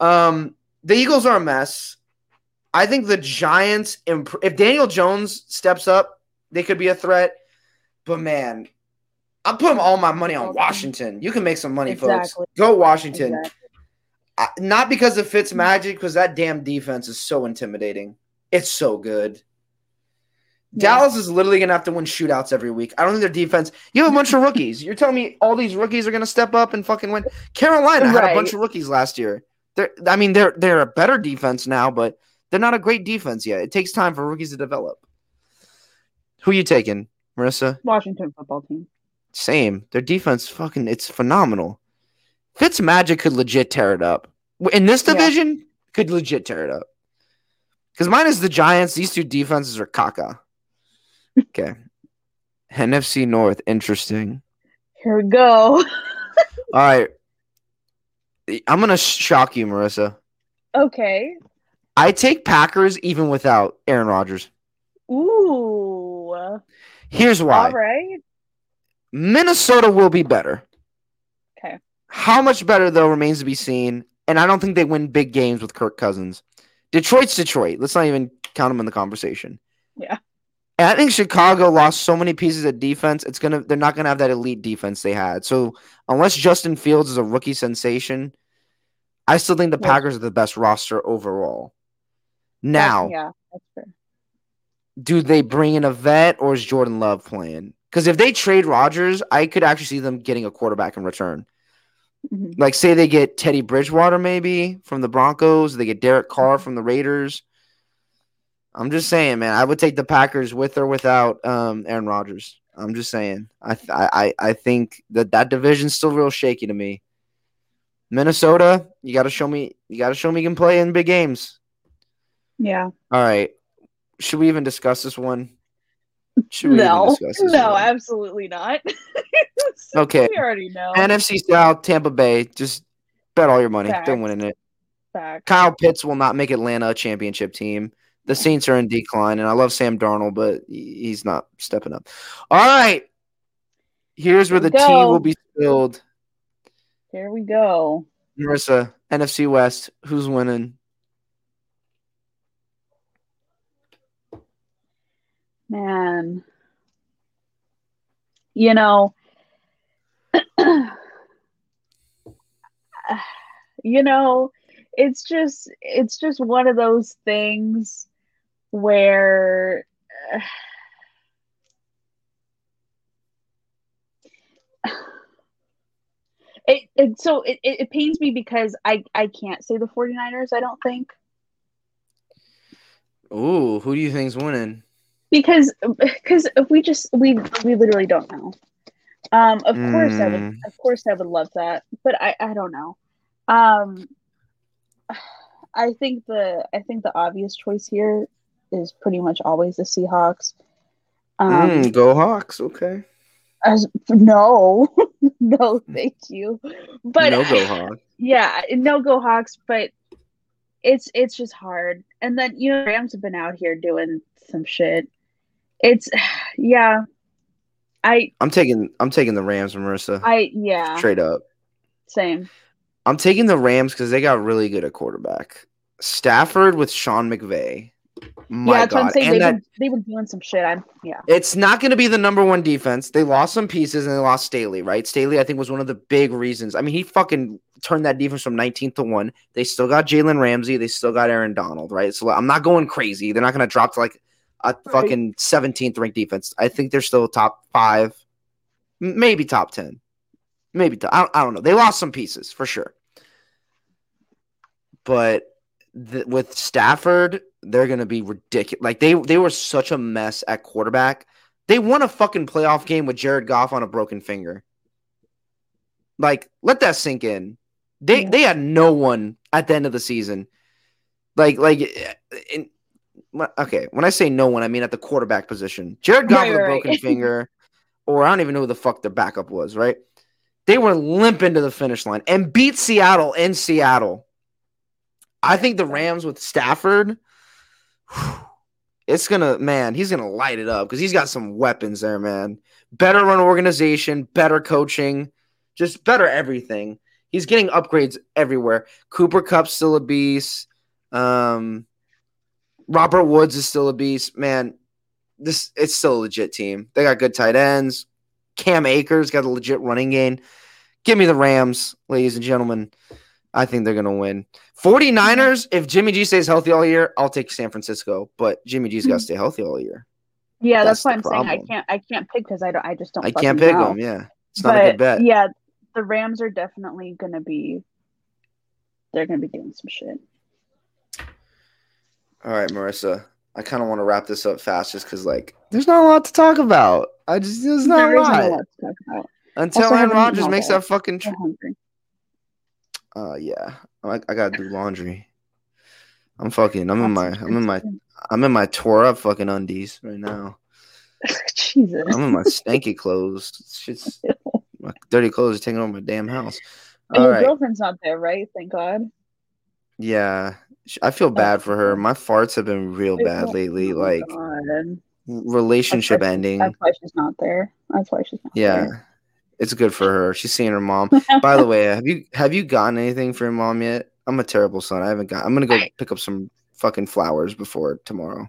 Um, the Eagles are a mess. I think the Giants, imp- if Daniel Jones steps up, they could be a threat. But man, I'm putting all my money on Washington. You can make some money, exactly. folks. Go Washington. Exactly. I, not because of Fitz magic, because that damn defense is so intimidating. It's so good. Yeah. Dallas is literally gonna have to win shootouts every week. I don't think their defense. You have a bunch of rookies. You're telling me all these rookies are gonna step up and fucking win? Carolina right. had a bunch of rookies last year. They're, I mean, they're they're a better defense now, but they're not a great defense yet. It takes time for rookies to develop. Who you taking, Marissa? Washington football team. Same. Their defense, fucking, it's phenomenal. Fitz Magic could legit tear it up. In this division, yeah. could legit tear it up. Because mine is the Giants. These two defenses are caca. Okay. NFC North, interesting. Here we go. All right. I'm gonna shock you, Marissa. Okay. I take Packers even without Aaron Rodgers. Ooh. Here's why. All right. Minnesota will be better. Okay. How much better though remains to be seen, and I don't think they win big games with Kirk Cousins. Detroit's Detroit. Let's not even count them in the conversation. Yeah. And I think Chicago lost so many pieces of defense. It's gonna they're not gonna have that elite defense they had. So unless Justin Fields is a rookie sensation, I still think the yeah. Packers are the best roster overall. Now, yeah, that's fair. Do they bring in a vet or is Jordan Love playing? Because if they trade Rodgers, I could actually see them getting a quarterback in return. Mm-hmm. Like, say they get Teddy Bridgewater maybe from the Broncos, they get Derek Carr from the Raiders. I'm just saying, man. I would take the Packers with or without um, Aaron Rodgers. I'm just saying. I I I think that that division's still real shaky to me. Minnesota, you got to show me. You got to show me you can play in big games. Yeah. All right. Should we even discuss this one? Should we no, no, absolutely not. okay. We already know. NFC South, Tampa Bay. Just bet all your money. Fact. They're winning it. Fact. Kyle Pitts will not make Atlanta a championship team. The Saints are in decline, and I love Sam Darnold, but he's not stepping up. All right. Here's where the tea will be spilled. Here we go. Marissa, NFC West, who's winning? Man. You know, you know, it's just it's just one of those things where it, it so it, it pains me because I I can't say the 49ers, I don't think. Ooh, who do you think's winning? Because because if we just we we literally don't know. Um of mm. course I would hmm. of course I would love that, but I I don't know. Um I think the I think the obvious choice here is pretty much always the Seahawks. Um, mm, go Hawks, okay. As no, no, thank you. But no go Hawks. Yeah, no go Hawks. But it's it's just hard. And then you know Rams have been out here doing some shit. It's yeah. I I'm taking I'm taking the Rams, Marissa. I yeah. Straight up. Same. I'm taking the Rams because they got really good at quarterback. Stafford with Sean McVay. My yeah, God. and they've, that, been, they've been doing some shit. I'm yeah. It's not going to be the number one defense. They lost some pieces and they lost Staley, right? Staley, I think, was one of the big reasons. I mean, he fucking turned that defense from 19th to one. They still got Jalen Ramsey. They still got Aaron Donald, right? So I'm not going crazy. They're not going to drop to like a right. fucking 17th ranked defense. I think they're still top five, maybe top 10. Maybe, I, don't, I don't know. They lost some pieces for sure. But the, with Stafford, they're going to be ridiculous. Like they they were such a mess at quarterback. They won a fucking playoff game with Jared Goff on a broken finger. Like let that sink in. They yeah. they had no one at the end of the season. Like like eh, eh, in, okay, when I say no one, I mean at the quarterback position. Jared Goff right, with a broken right. finger, or I don't even know who the fuck their backup was. Right? They were limping to the finish line and beat Seattle in Seattle. I think the Rams with Stafford, it's gonna man, he's gonna light it up because he's got some weapons there, man. Better run organization, better coaching, just better everything. He's getting upgrades everywhere. Cooper Kupp's still a beast. Um, Robert Woods is still a beast. Man, this it's still a legit team. They got good tight ends. Cam Akers got a legit running game. Give me the Rams, ladies and gentlemen. I think they're going to win. 49ers, if Jimmy G stays healthy all year, I'll take San Francisco, but Jimmy G's got to hmm. stay healthy all year. Yeah, that's, that's why I'm problem. saying I can't I can't pick cuz I don't I just don't I can't pick know. them, yeah. It's not but, a good bet. Yeah, the Rams are definitely going to be they're going to be doing some shit. All right, Marissa. I kind of want to wrap this up fast just because, like, there's not a lot to talk about. I just, there's not there a, lot. lot. to talk about. Until Aaron Rodgers makes that fucking. Tr- uh, yeah. I, I gotta do laundry. I'm fucking. I'm in my. I'm in my. I'm in my tore up fucking undies right now. Jesus. I'm in my stanky clothes. Shit's my dirty clothes are taking over my damn house. And your right. girlfriend's not there, right? Thank God. Yeah, I feel bad for her. My farts have been real bad lately. Oh like God. relationship that's ending. That's why she's not there. That's why she's not yeah. There. It's good for her. She's seeing her mom. By the way, have you have you gotten anything for your mom yet? I'm a terrible son. I haven't got. I'm gonna go I, pick up some fucking flowers before tomorrow.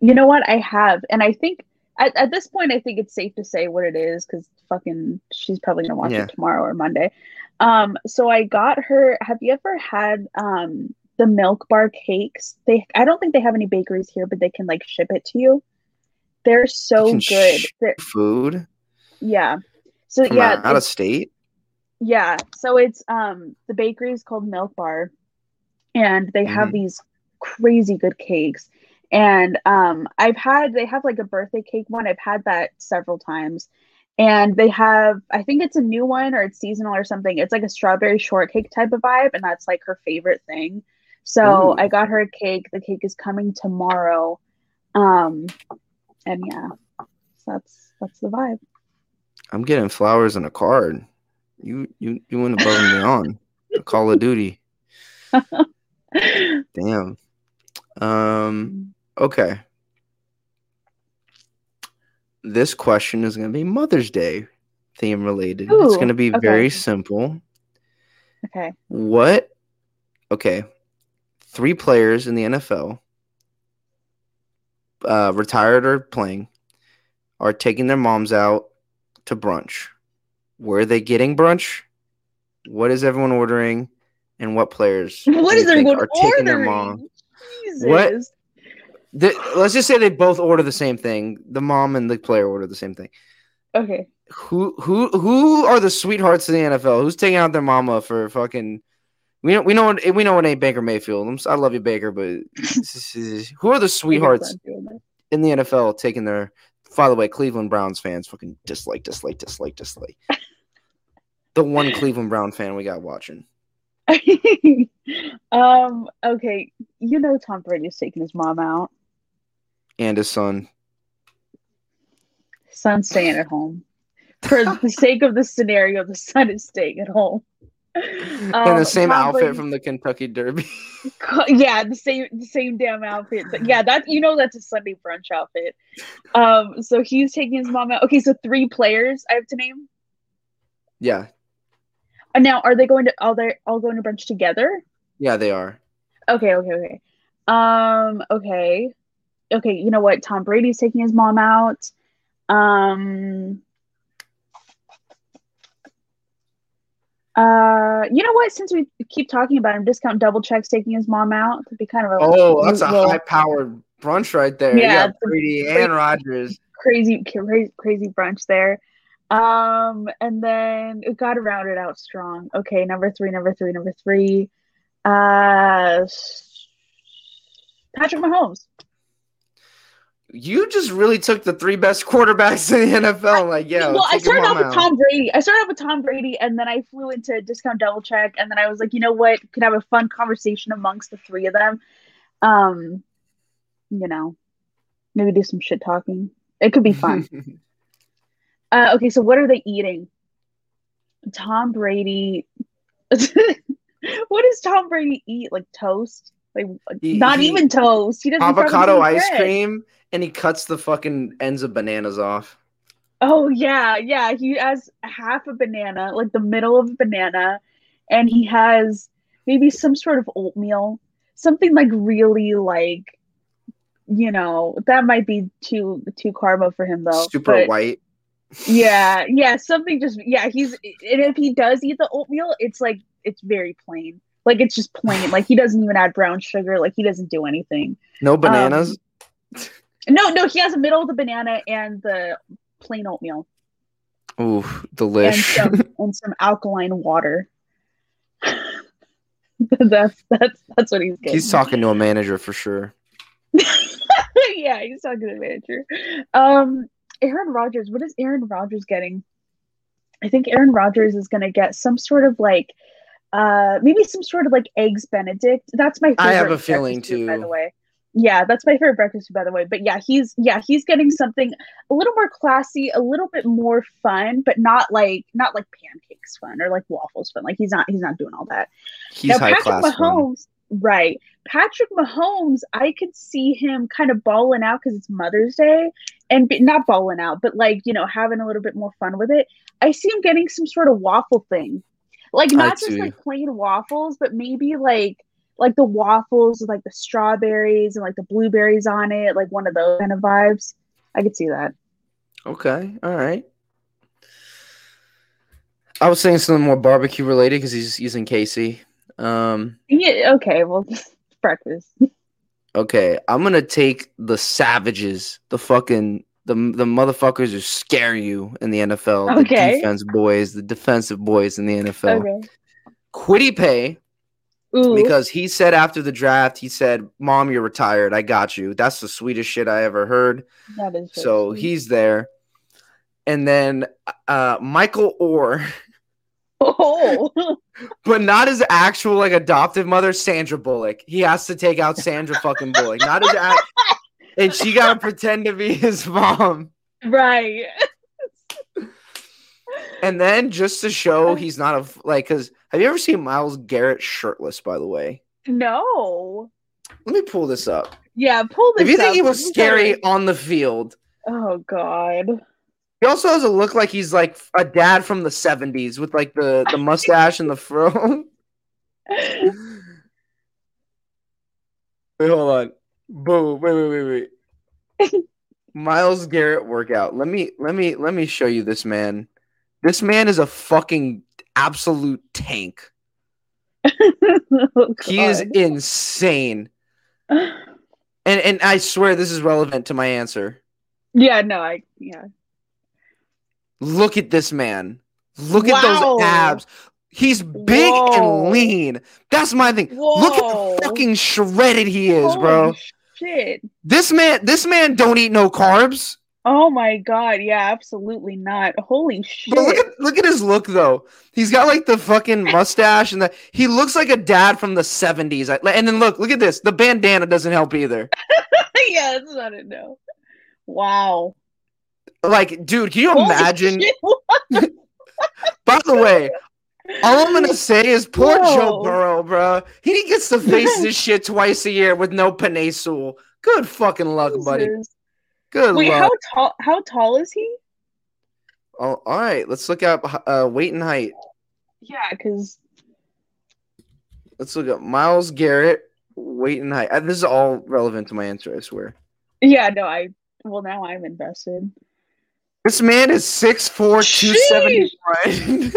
You know what? I have, and I think at, at this point, I think it's safe to say what it is because fucking she's probably gonna watch yeah. it tomorrow or Monday. Um, so I got her. Have you ever had um the milk bar cakes? They I don't think they have any bakeries here, but they can like ship it to you. They're so good. They're, food. Yeah. So yeah, out of state. Yeah. So it's um the bakery is called Milk Bar, and they have mm-hmm. these crazy good cakes. And um, I've had they have like a birthday cake one. I've had that several times, and they have i think it's a new one or it's seasonal or something. It's like a strawberry shortcake type of vibe and that's like her favorite thing. So Ooh. i got her a cake. The cake is coming tomorrow. Um and yeah that's that's the vibe. I'm getting flowers and a card. You you you went above and beyond. Call of duty. Damn. Um okay this question is going to be Mother's Day theme related. Ooh, it's going to be okay. very simple. Okay. What? Okay. Three players in the NFL, uh, retired or playing, are taking their moms out to brunch. Where are they getting brunch? What is everyone ordering? And what players? What is everyone are ordering? their mom? Jesus. What the, let's just say they both order the same thing. The mom and the player order the same thing. Okay. Who who who are the sweethearts of the NFL? Who's taking out their mama for fucking? We know we know we know it ain't Baker Mayfield. I'm, i love you, Baker, but who are the sweethearts in the NFL taking their? By the way, Cleveland Browns fans fucking dislike, dislike, dislike, dislike. the one Cleveland Brown fan we got watching. um. Okay, you know Tom Brady's taking his mom out and his son. Son staying at home. For the sake of the scenario, the son is staying at home. Um, In the um, same outfit from the Kentucky Derby. yeah, the same the same damn outfit. But yeah, that you know that's a Sunday brunch outfit. Um, so he's taking his mom out. Okay, so three players I have to name. Yeah. And now are they going to all they all going to brunch together? Yeah, they are. Okay, okay, okay. Um, okay okay, you know what? Tom Brady's taking his mom out. Um, uh, you know what? Since we keep talking about him, discount double checks taking his mom out to be kind of a oh, that's a high powered brunch right there. Yeah, Brady and Rodgers, Crazy, crazy, crazy brunch there. Um, and then it got to round it out strong. Okay, number three, number three, number three. Uh, Patrick Mahomes you just really took the three best quarterbacks in the NFL. I, Like, yeah. Well, I started off with Tom Brady. I started off with Tom Brady, and then I flew into discount double check, and then I was like, you know what? Could have a fun conversation amongst the three of them. Um, you know, maybe do some shit talking. It could be fun. uh, okay, so what are they eating? Tom Brady. what does Tom Brady eat? Like toast? Like he, not he, even toast. He doesn't avocado ice cream, and he cuts the fucking ends of bananas off. Oh yeah, yeah. He has half a banana, like the middle of a banana, and he has maybe some sort of oatmeal, something like really like, you know, that might be too too carbo for him though. Super but, white. Yeah, yeah, something just yeah. He's and if he does eat the oatmeal, it's like it's very plain. Like it's just plain. Like he doesn't even add brown sugar. Like he doesn't do anything. No bananas. Um, no, no. He has the middle of the banana and the plain oatmeal. Ooh, delish. And some, and some alkaline water. that's that's that's what he's getting. He's talking to a manager for sure. yeah, he's talking to a manager. Um, Aaron Rodgers. What is Aaron Rodgers getting? I think Aaron Rodgers is going to get some sort of like, uh, maybe some sort of like eggs Benedict. That's my. favorite I have a feeling too. By the way, yeah, that's my favorite breakfast by the way. But yeah, he's yeah he's getting something a little more classy, a little bit more fun, but not like not like pancakes fun or like waffles fun. Like he's not he's not doing all that. He's now, high Patrick class Mahomes, fun. right? Patrick Mahomes, I could see him kind of balling out because it's Mother's Day, and be, not balling out, but like you know having a little bit more fun with it. I see him getting some sort of waffle thing, like not just like plain waffles, but maybe like like the waffles with like the strawberries and like the blueberries on it, like one of those kind of vibes. I could see that. Okay, all right. I was saying something more barbecue related because he's using KC. Um, yeah. Okay. Well, breakfast. Okay, I'm gonna take the savages, the fucking the the motherfuckers who scare you in the NFL. Okay. The defense boys, the defensive boys in the NFL. Okay. Kwity Paye Ooh. Because he said after the draft, he said, "Mom, you're retired. I got you." That's the sweetest shit I ever heard. That is so, so he's there, and then uh, Michael Oher. Oh, but not his actual like adoptive mother, Sandra Bullock. He has to take out Sandra fucking Bullock, not his. Act- and she gotta pretend to be his mom. Right. And then just to show he's not a like, because have you ever seen Myles Garrett shirtless? By the way, no. Let me pull this up. Yeah, pull this. If you think up, he was scary on the field, oh god. He also has a look like he's like a dad from the '70s with like the the mustache and the fro. wait, hold on. Boo! Wait, wait, wait, wait. Myles Garrett workout. Let me let me let me show you this man. This man is a fucking absolute tank. oh, he is insane. and and I swear this is relevant to my answer. Yeah, no, I yeah. Look at this man. Look wow. at those abs. He's big Whoa. and lean. That's my thing. Whoa. Look at the fucking shredded he is, Holy bro. Shit. This man, this man don't eat no carbs. Oh my god, yeah, absolutely not. Holy shit. But look at look at his look though. He's got like the fucking mustache and the he looks like a dad from the 70s. And then look, look at this. The bandana doesn't help either. yeah, that's not it no. Wow. Like, dude, can you Holy imagine? By the way, all I'm gonna say is poor Whoa. Joe Burrow, bro. He gets to face this shit twice a year with no Sewell. Good fucking luck, buddy. Good. Wait, luck. how tall? How tall is he? Oh, all right. Let's look up uh, weight and height. Yeah, because let's look up Myles Garrett weight and height. Uh, this is all relevant to my answer. I swear. Yeah. No. I. Well, now I'm invested. This man is 6'4", 271.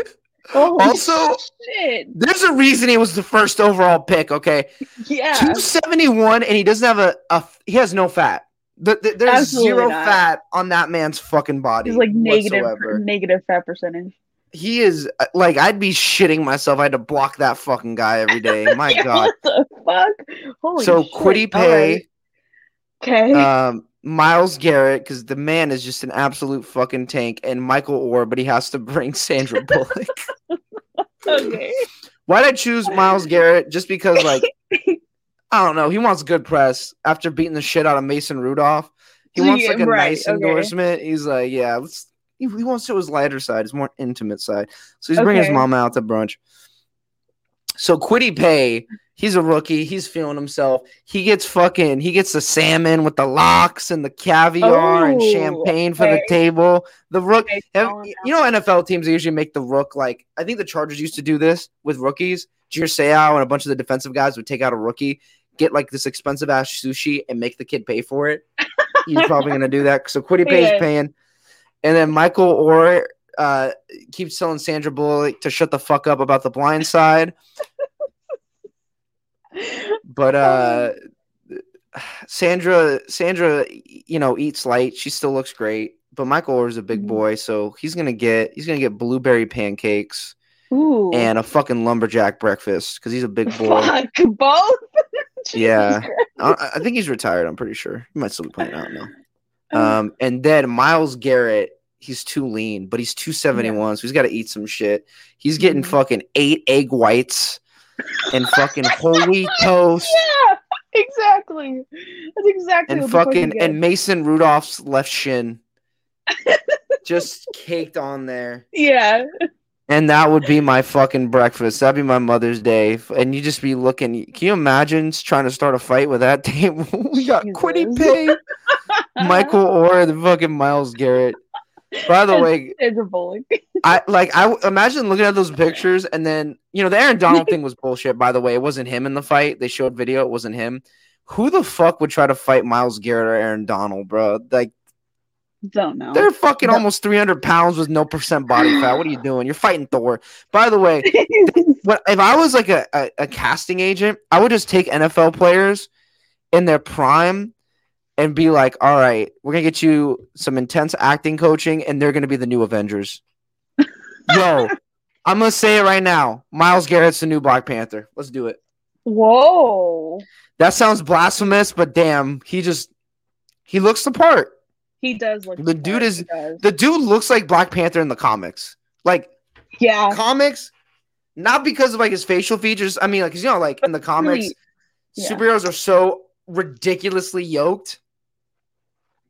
also, shit. there's a reason he was the first overall pick. Okay. Yeah. 271, and he doesn't have a, a he has no fat. The, the, there's Absolutely zero not. fat on that man's fucking body. He's like negative, negative fat percentage. He is uh, like I'd be shitting myself. I had to block that fucking guy every day. My yeah, God. What the fuck? Holy so shit. Kwity Paye. Okay. Um, Myles Garrett, because the man is just an absolute fucking tank, and Michael Oher, but he has to bring Sandra Bullock. okay. Why'd I choose Myles Garrett? Just because, like, I don't know. He wants good press after beating the shit out of Mason Rudolph. He wants like a right, nice okay. endorsement. He's like, yeah, let's. He, he wants to his lighter side, his more intimate side. So he's okay. bringing his mom out to brunch. So Kwity Paye, He's a rookie. He's feeling himself. He gets fucking. He gets the salmon with the lox and the caviar and champagne for the table. The rook. Okay, you know, NFL teams usually make the rook like. I think the Chargers used to do this with rookies. Junior Seau and a bunch of the defensive guys would take out a rookie, get like this expensive ass sushi, and make the kid pay for it. He's probably gonna do that. So Kwity Paye's Yeah. paying, and then Michael Oher uh, keeps telling Sandra Bullock to shut the fuck up about the blind side. But uh Sandra Sandra you know eats light. She still looks great. But Michael is a big Mhm. boy, so he's gonna get he's gonna get blueberry pancakes Ooh. and a fucking lumberjack breakfast because he's a big boy. Fuck both. Yeah. I, I think he's retired. I'm pretty sure he might still be playing out now. Christ. Um, and then Myles Garrett, he's too lean, but he's 271, so he's got to eat some shit. He's getting Mhm. fucking eight egg whites and fucking whole wheat toast yeah, exactly. That's exactly and what the fuck he fucking and Mason Rudolph's left shin just caked on there. yeah. And that would be my fucking breakfast. That'd be my Mother's Day. And you just be looking. Can you imagine trying to start a fight with that table? we got Kwity Paye, Michael Oher, the fucking Myles Garrett. By the way, Sandra Bullock. I like I imagine looking at those pictures and then you know the Aaron Donald thing was bullshit. By the way, it wasn't him in the fight. They showed video. It wasn't him. Who the fuck would try to fight Myles Garrett or Aaron Donald, bro? Like Don't know. they're fucking No. almost three hundred pounds with no percent body fat. What are you doing? You're fighting Thor. By the way, what if I was like a, a, a casting agent, I would just take NFL players in their prime and be like, all right, we're gonna get you some intense acting coaching, and they're gonna be the new Avengers. Yo, I'm gonna say it right now. Myles Garrett's the new Black Panther. Let's do it. Whoa. That sounds blasphemous, but damn, he just he looks the part. He does look The dude is- The dude looks like Black Panther in the comics. Like Yeah. comics, not because of like his facial features. I mean, like you know, like in the comics, Really, yeah. superheroes are so ridiculously yoked.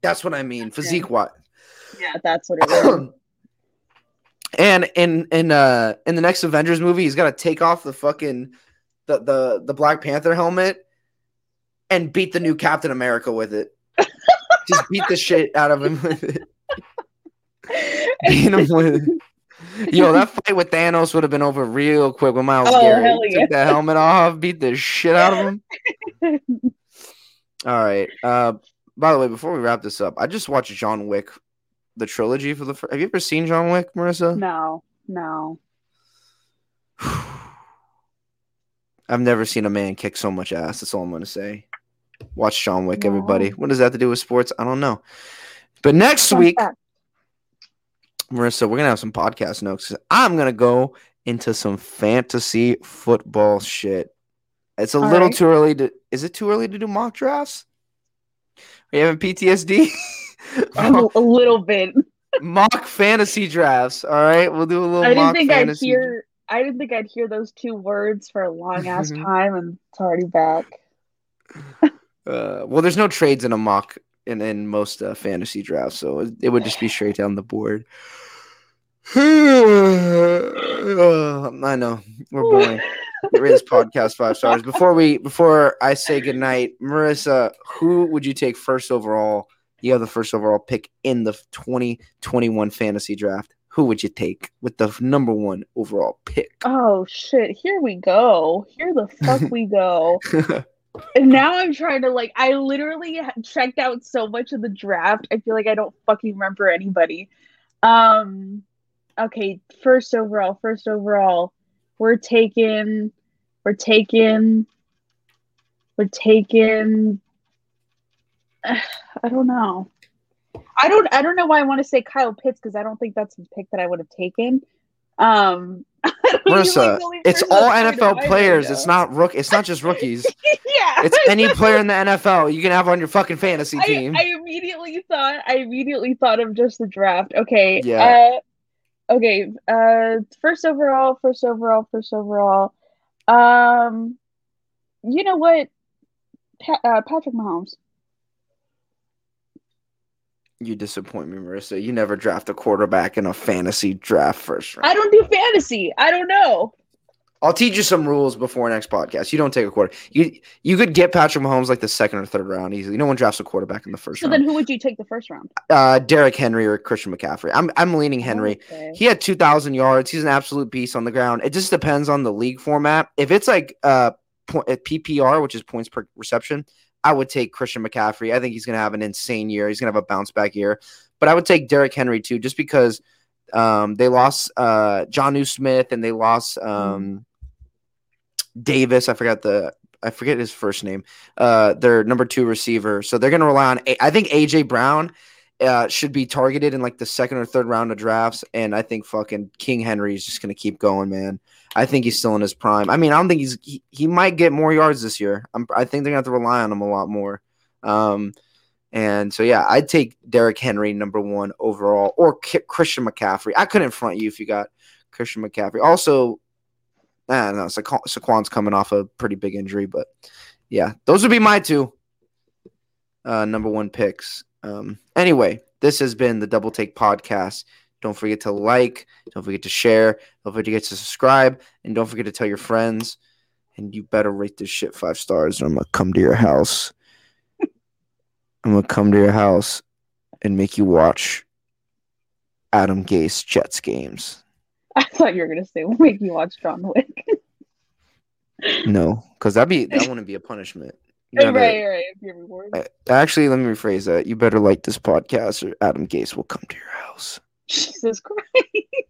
That's what I mean, physique wise. Yeah, that's what it is. and in in uh in the next Avengers movie, he's got to take off the fucking the the the Black Panther helmet and beat the new Captain America with it. Just beat the shit out of him with it. Beat him with it. Yo, that fight with Thanos would have been over real quick when Miles Oh, Garrett hell took yeah. that helmet off, beat the shit out of him. All right. Uh, by the way, before we wrap this up, I just watched John Wick, the trilogy for the. Fir- Have you ever seen John Wick, Marissa? no, no. I've never seen a man kick so much ass. That's all I'm gonna say. Watch John Wick, everybody. What does that have to do with sports? I don't know. But next week. Marissa, we're gonna have some podcast notes. I'm gonna go into some fantasy football shit. It's a All little right. too early to. Is it too early to do mock drafts? Are you having PTSD? a, a little bit. mock fantasy drafts. All right, we'll do a little I didn't mock think I'd fantasy. hear. I didn't think I'd hear those two words for a long ass mm-hmm. time, and it's already back. Uh, well, there's no trades in a mock in, in most uh, fantasy drafts, so it, it would just be straight down the board. Uh, I know we're boring. Get rid of this podcast five stars. Before we before I say goodnight, Marissa, who would you take first overall? You have the first overall pick in the 2021 fantasy draft. Who would you take with the number one overall pick? Oh shit! Here we go. Here the fuck we go. And now I'm trying to like. I literally checked out so much of the draft. I feel like I don't fucking remember anybody. Um. Okay, first overall. First overall, we're taking. We're taking. We're taking. I don't know. I don't. I don't know why I want to say Kyle Pitts because I don't think that's the pick that I would have taken. Um. he's, like, Marissa, it's all that's kind of NFL players. It's not rook. It's not just rookies. yeah. It's any player in the NFL you can have on your fucking fantasy I, team. I immediately thought I immediately thought of just the draft. Okay. Yeah. Uh, okay. Uh, first overall, first overall, first overall. Um, you know what? Pa- uh, Patrick Mahomes. You disappoint me, Marissa. You never draft a quarterback in a fantasy draft first round. I don't do fantasy. I don't know. I'll teach you some rules before next podcast. You don't take a quarter. You you could get Patrick Mahomes like the second or third round easily. No one drafts a quarterback in the first so round. then who would you take the first round? Uh, Derrick Henry or Christian McCaffrey. I'm I'm leaning Henry. Okay. He had 2,000 yards. He's an absolute beast on the ground. It just depends on the league format. If it's like uh, po- uh, PPR, which is points per reception, I would take Christian McCaffrey. I think he's going to have an insane year. He's going to have a bounce back year. But I would take Derrick Henry too, just because um, they lost uh, Jonnu Smith and they lost um, Davis. I forgot the I forget his first name. Uh, their number two receiver. So they're going to rely on. A- I think AJ Brown uh, should be targeted in like the second or third round of drafts. And I think fucking King Henry is just going to keep going, man. I think he's still in his prime. I mean, I don't think he's he, he might get more yards this year. I'm, I think they're to have to rely on him a lot more. Um, and so yeah, I'd take Derrick Henry number one overall, or K- Christian McCaffrey. I couldn't front you if you got Christian McCaffrey. Also, I don't know. Saqu- Saquon's coming off a pretty big injury, but yeah, those would be my two uh, number one picks. Um, anyway, this has been the Double Take Podcast. Don't forget to like, don't forget to share, don't forget to subscribe, and don't forget to tell your friends. And you better rate this shit five stars, or I'm gonna come to your house. I'm gonna come to your house and make you watch Adam Gase Jets games. I thought you were gonna say we'll make you watch John Wick. No, because that'd be that wouldn't be a punishment. Right, right. If you're rewarded. Actually, let me rephrase that. You better like this podcast, or Adam Gase will come to your house. Jesus Christ.